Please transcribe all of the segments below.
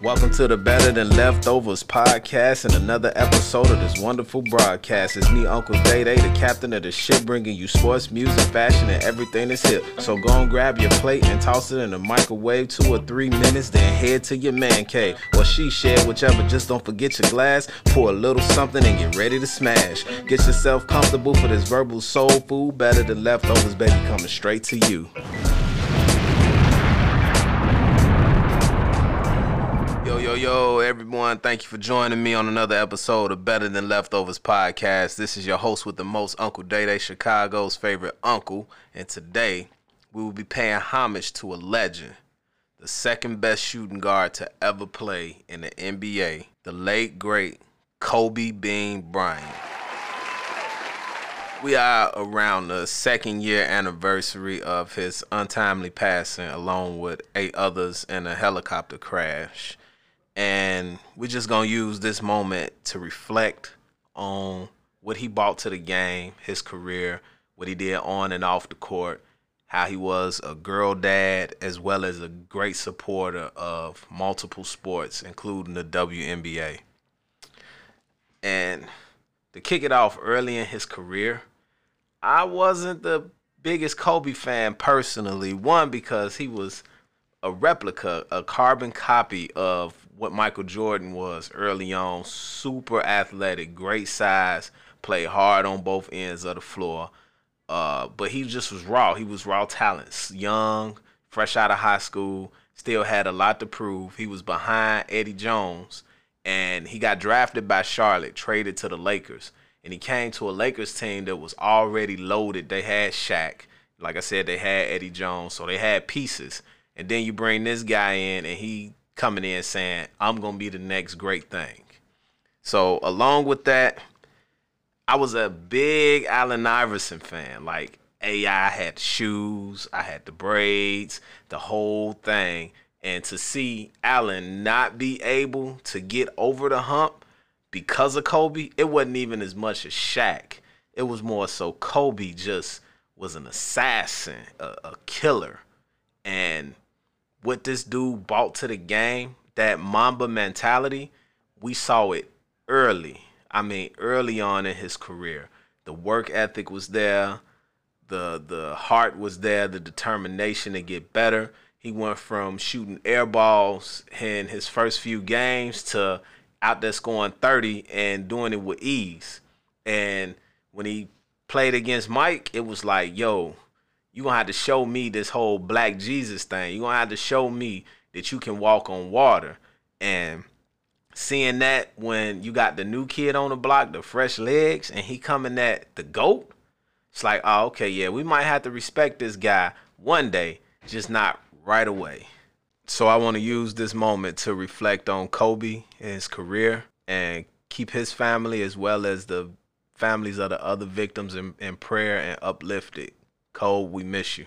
Welcome to the Better Than Leftovers podcast and another episode of this wonderful broadcast. It's me, Uncle Day Day, the captain of the ship, bringing you sports, music, fashion, and everything that's hip. So go and grab your plate and toss it in the microwave two or three minutes, then head to your man cave or she shed, whichever. Just don't forget your glass, pour a little something, and get ready to smash. Get yourself comfortable for this verbal soul food, better than leftovers, baby, coming straight to you. Yo, yo, yo, everyone. Thank you for joining me on another episode of Better Than Leftovers podcast. This is your host with the most, Uncle Day Day, Chicago's favorite uncle. And today, we will be paying homage to a legend, the second best shooting guard to ever play in the NBA, the late, great Kobe Bean Bryant. We are around the second year anniversary of his untimely passing, along with eight others in a helicopter crash and we're just gonna use this moment to reflect on what he brought to the game, his career, what he did on and off the court, how he was a girl dad as well as a great supporter of multiple sports, including the WNBA. And to kick it off early in his career, I wasn't the biggest Kobe fan personally. One, because he was a replica, a carbon copy of what Michael Jordan was early on. Super athletic, great size, played hard on both ends of the floor. Uh, but he just was raw. He was raw talent. Young, fresh out of high school, still had a lot to prove. He was behind Eddie Jones, and he got drafted by Charlotte, traded to the Lakers. And he came to a Lakers team that was already loaded. They had Shaq. Like I said, they had Eddie Jones, so they had pieces. And then you bring this guy in, and he coming in saying, I'm going to be the next great thing. So, along with that, I was a big Allen Iverson fan. Like, AI had the shoes, I had the braids, the whole thing. And to see Allen not be able to get over the hump because of Kobe, it wasn't even as much as Shaq. It was more so Kobe just was an assassin, a, a killer. And what this dude brought to the game, that Mamba mentality, we saw it early. I mean, early on in his career. The work ethic was there, the the heart was there, the determination to get better. He went from shooting air balls in his first few games to out there scoring 30 and doing it with ease. And when he played against Mike, it was like, yo, you're gonna have to show me this whole black Jesus thing. You're gonna have to show me that you can walk on water. And seeing that when you got the new kid on the block, the fresh legs, and he coming at the GOAT, it's like, oh, okay, yeah, we might have to respect this guy one day, just not right away. So I want to use this moment to reflect on Kobe and his career and keep his family as well as the families of the other victims in, in prayer and uplifted. Cole, we miss you.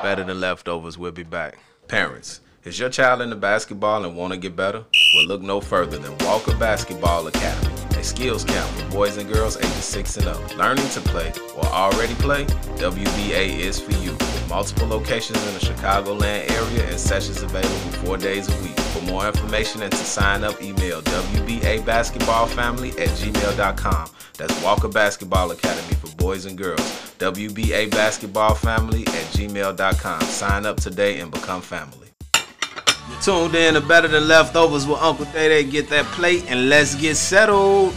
Better than leftovers, we'll be back. Parents, is your child into basketball and want to get better? Well, look no further than Walker Basketball Academy, a skills camp for boys and girls ages 6 and up. Learning to play or already play, WBA is for you. With multiple locations in the Chicagoland area and sessions available four days a week. For more information and to sign up, email WBABasketballFamily at gmail.com. That's Walker Basketball Academy for boys and girls. WBA Basketball Family at gmail.com. Sign up today and become family. Tuned in to Better Than Leftovers with Uncle Day Day. Get that plate and let's get settled.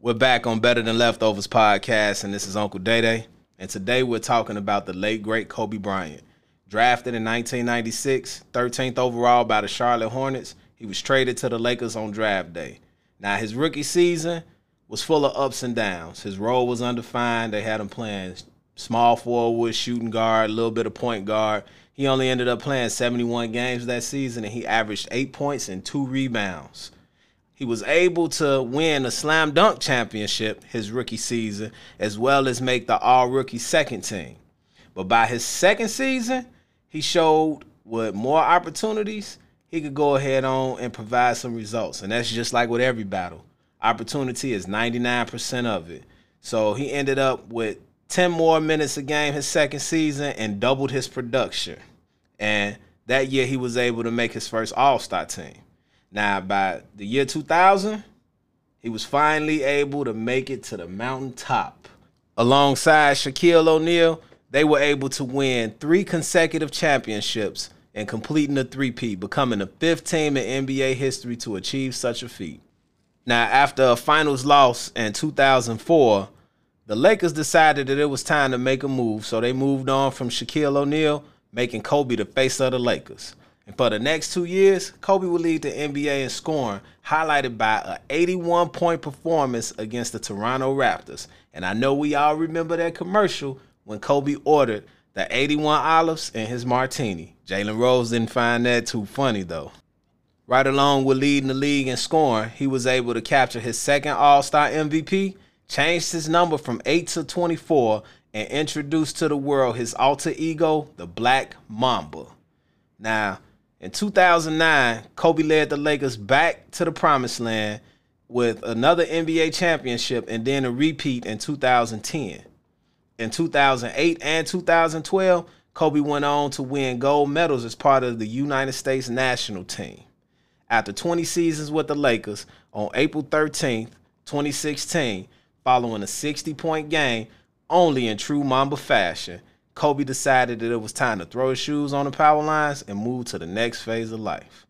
We're back on Better Than Leftovers podcast, and this is Uncle Day Day. And today we're talking about the late, great Kobe Bryant. Drafted in 1996, 13th overall by the Charlotte Hornets, he was traded to the Lakers on draft day. Now, his rookie season, was full of ups and downs. His role was undefined. They had him playing small forward, shooting guard, a little bit of point guard. He only ended up playing 71 games that season and he averaged eight points and two rebounds. He was able to win a slam dunk championship his rookie season, as well as make the all rookie second team. But by his second season, he showed with more opportunities, he could go ahead on and provide some results. And that's just like with every battle opportunity is 99% of it. So he ended up with 10 more minutes a game his second season and doubled his production. And that year he was able to make his first All-Star team. Now by the year 2000, he was finally able to make it to the mountaintop. Alongside Shaquille O'Neal, they were able to win three consecutive championships and completing the three-peat, becoming the fifth team in NBA history to achieve such a feat. Now, after a finals loss in 2004, the Lakers decided that it was time to make a move, so they moved on from Shaquille O'Neal, making Kobe the face of the Lakers. And for the next two years, Kobe would lead the NBA in scoring, highlighted by an 81 point performance against the Toronto Raptors. And I know we all remember that commercial when Kobe ordered the 81 olives in his martini. Jalen Rose didn't find that too funny though. Right along with leading the league in scoring, he was able to capture his second All Star MVP, changed his number from 8 to 24, and introduced to the world his alter ego, the Black Mamba. Now, in 2009, Kobe led the Lakers back to the promised land with another NBA championship and then a repeat in 2010. In 2008 and 2012, Kobe went on to win gold medals as part of the United States national team. After 20 seasons with the Lakers, on April 13th, 2016, following a 60 point game, only in true Mamba fashion, Kobe decided that it was time to throw his shoes on the power lines and move to the next phase of life.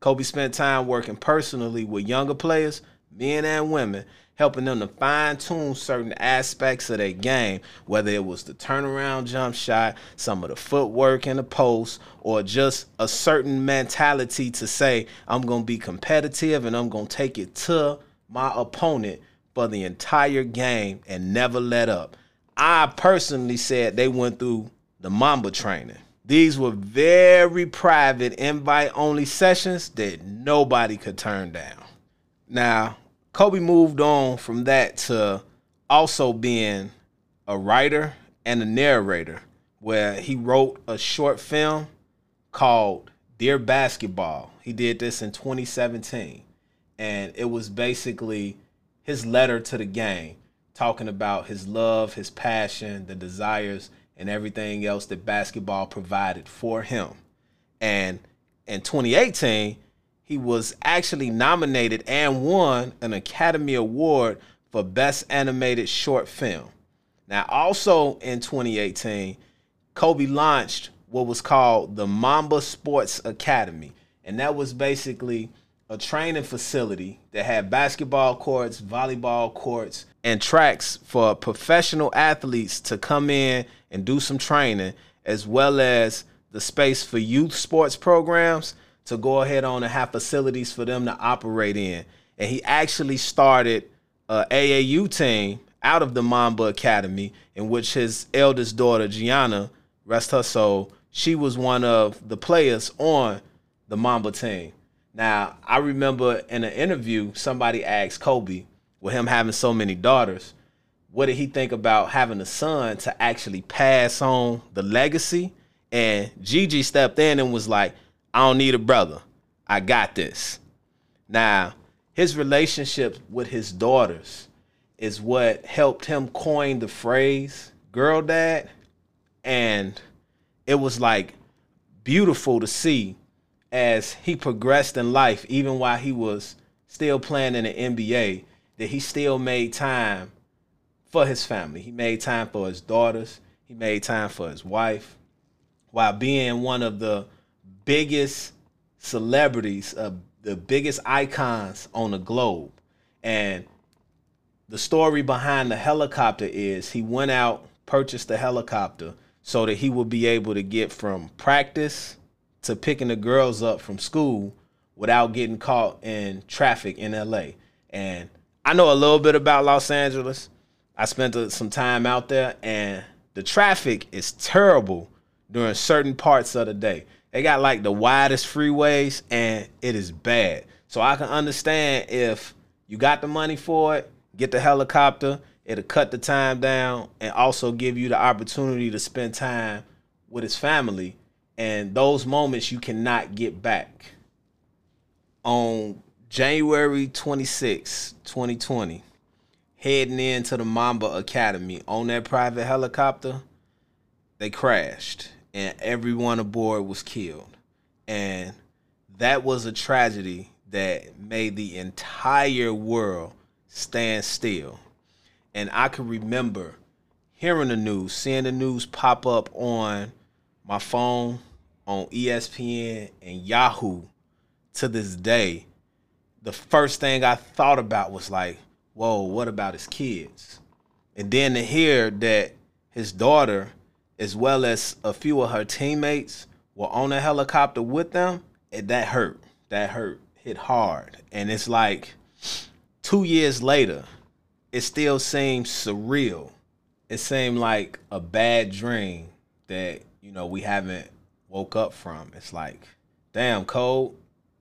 Kobe spent time working personally with younger players, men and women, helping them to fine tune certain aspects of their game, whether it was the turnaround jump shot, some of the footwork in the post, or just a certain mentality to say, I'm going to be competitive and I'm going to take it to my opponent for the entire game and never let up. I personally said they went through the Mamba training. These were very private, invite only sessions that nobody could turn down. Now, Kobe moved on from that to also being a writer and a narrator, where he wrote a short film called Dear Basketball. He did this in 2017. And it was basically his letter to the game talking about his love, his passion, the desires, and everything else that basketball provided for him. And in 2018, he was actually nominated and won an Academy Award for Best Animated Short Film. Now, also in 2018, Kobe launched what was called the Mamba Sports Academy. And that was basically a training facility that had basketball courts, volleyball courts, and tracks for professional athletes to come in and do some training, as well as the space for youth sports programs to go ahead on and have facilities for them to operate in. And he actually started a AAU team out of the Mamba Academy, in which his eldest daughter, Gianna, rest her soul, she was one of the players on the Mamba team. Now, I remember in an interview, somebody asked Kobe, with him having so many daughters, what did he think about having a son to actually pass on the legacy? And Gigi stepped in and was like, I don't need a brother. I got this. Now, his relationship with his daughters is what helped him coin the phrase girl dad. And it was like beautiful to see as he progressed in life, even while he was still playing in the NBA, that he still made time for his family. He made time for his daughters. He made time for his wife, while being one of the biggest celebrities, uh, the biggest icons on the globe. And the story behind the helicopter is he went out, purchased the helicopter so that he would be able to get from practice to picking the girls up from school without getting caught in traffic in LA. And I know a little bit about Los Angeles. I spent some time out there, and the traffic is terrible during certain parts of the day. They got like the widest freeways, and it is bad. So I can understand if you got the money for it, get the helicopter, it'll cut the time down and also give you the opportunity to spend time with his family and those moments you cannot get back. On January 26, 2020, heading into the Mamba Academy on that private helicopter, they crashed and everyone aboard was killed. And that was a tragedy that made the entire world stand still. And I can remember hearing the news, seeing the news pop up on my phone, on ESPN and Yahoo to this day. The first thing I thought about was like, whoa, what about his kids? And then to hear that his daughter, as well as a few of her teammates, were on a helicopter with them, and that hurt. That hurt. Hit hard. And it's like two years later, it still seems surreal. It seemed like a bad dream that, you know, we haven't woke up from. It's like, damn, Cole,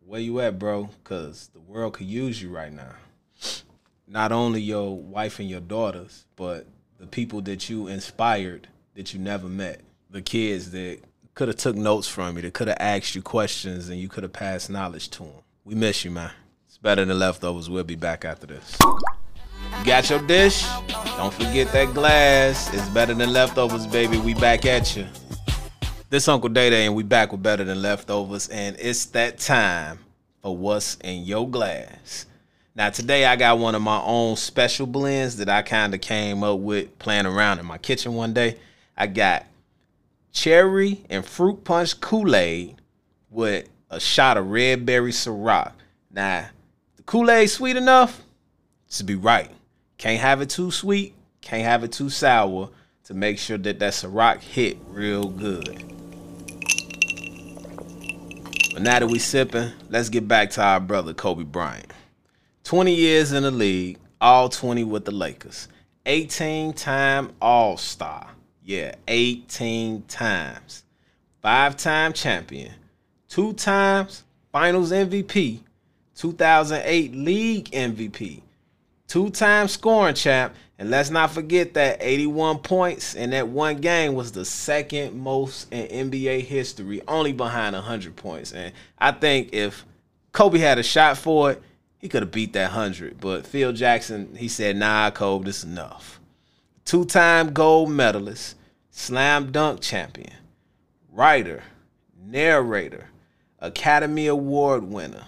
where you at, bro? Cause the world could use you right now. Not only your wife and your daughters, but the people that you inspired that you never met. The kids that could have took notes from you, that could have asked you questions, and you could have passed knowledge to them. We miss you, man. It's better than leftovers. We'll be back after this. You got your dish? Don't forget that glass. It's better than leftovers, baby. We back at you. This Uncle Day Day, and we back with better than leftovers, and it's that time for what's in your glass. Now today I got one of my own special blends that I kind of came up with playing around in my kitchen one day. I got cherry and fruit punch Kool-Aid with a shot of red berry Ciroc. Now, the Kool-Aid sweet enough to be right. Can't have it too sweet, can't have it too sour to make sure that that Ciroc hit real good. But now that we sipping, let's get back to our brother Kobe Bryant. 20 years in the league, all 20 with the Lakers. 18 time All Star. Yeah, 18 times. Five time champion. Two times Finals MVP. 2008 League MVP. Two time scoring champ and let's not forget that 81 points in that one game was the second most in NBA history, only behind 100 points. And I think if Kobe had a shot for it, he could have beat that 100. But Phil Jackson, he said, nah, Kobe, this is enough. Two time gold medalist, slam dunk champion, writer, narrator, Academy Award winner,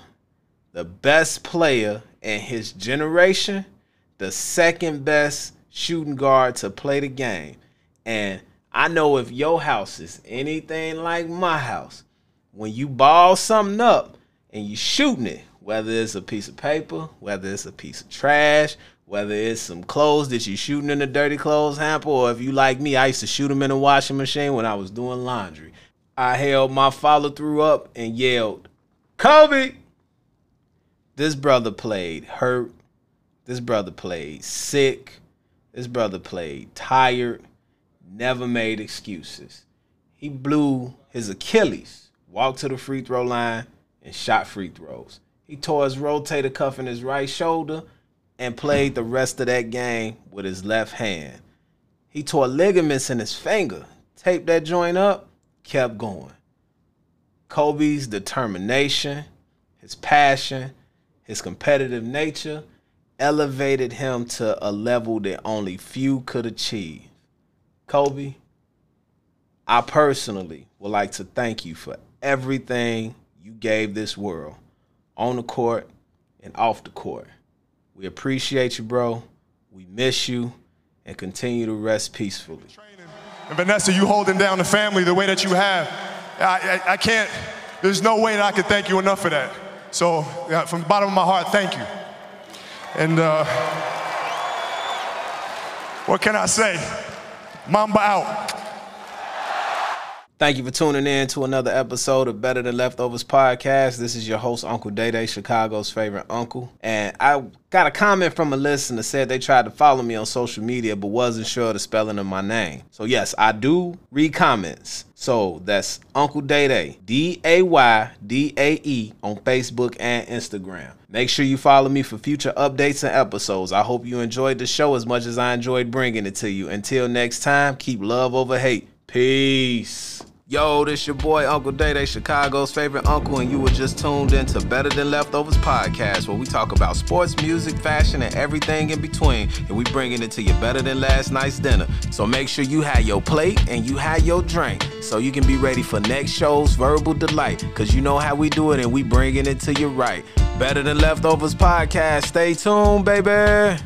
the best player in his generation the second best shooting guard to play the game. And I know if your house is anything like my house, when you ball something up and you shooting it, whether it's a piece of paper, whether it's a piece of trash, whether it's some clothes that you shooting in a dirty clothes hamper, or if you like me, I used to shoot them in a washing machine when I was doing laundry. I held my follow through up and yelled, Kobe! This brother played hurt, this brother played sick. This brother played tired, never made excuses. He blew his Achilles, walked to the free throw line, and shot free throws. He tore his rotator cuff in his right shoulder and played the rest of that game with his left hand. He tore ligaments in his finger, taped that joint up, kept going. Kobe's determination, his passion, his competitive nature, elevated him to a level that only few could achieve. Kobe, I personally would like to thank you for everything you gave this world on the court and off the court. We appreciate you, bro. We miss you and continue to rest peacefully. And Vanessa, you holding down the family the way that you have. I, I, I can't, there's no way that I could thank you enough for that. So, from the bottom of my heart, thank you. And uh, what can I say? Mamba out. Thank you for tuning in to another episode of Better Than Leftovers podcast. This is your host, Uncle Day Day, Chicago's favorite uncle. And I got a comment from a listener said they tried to follow me on social media but wasn't sure the spelling of my name. So yes, I do read comments. So that's Uncle Day Day, D A Y D A E on Facebook and Instagram. Make sure you follow me for future updates and episodes. I hope you enjoyed the show as much as I enjoyed bringing it to you. Until next time, keep love over hate. Peace. Yo, this your boy Uncle Day Day, Chicago's favorite uncle, and you were just tuned into Better Than Leftovers podcast, where we talk about sports, music, fashion, and everything in between. And we bringing it to you better than last night's dinner. So make sure you had your plate and you had your drink, so you can be ready for next show's verbal delight. Cause you know how we do it, and we bringing it to you right. Better Than Leftovers podcast. Stay tuned, baby.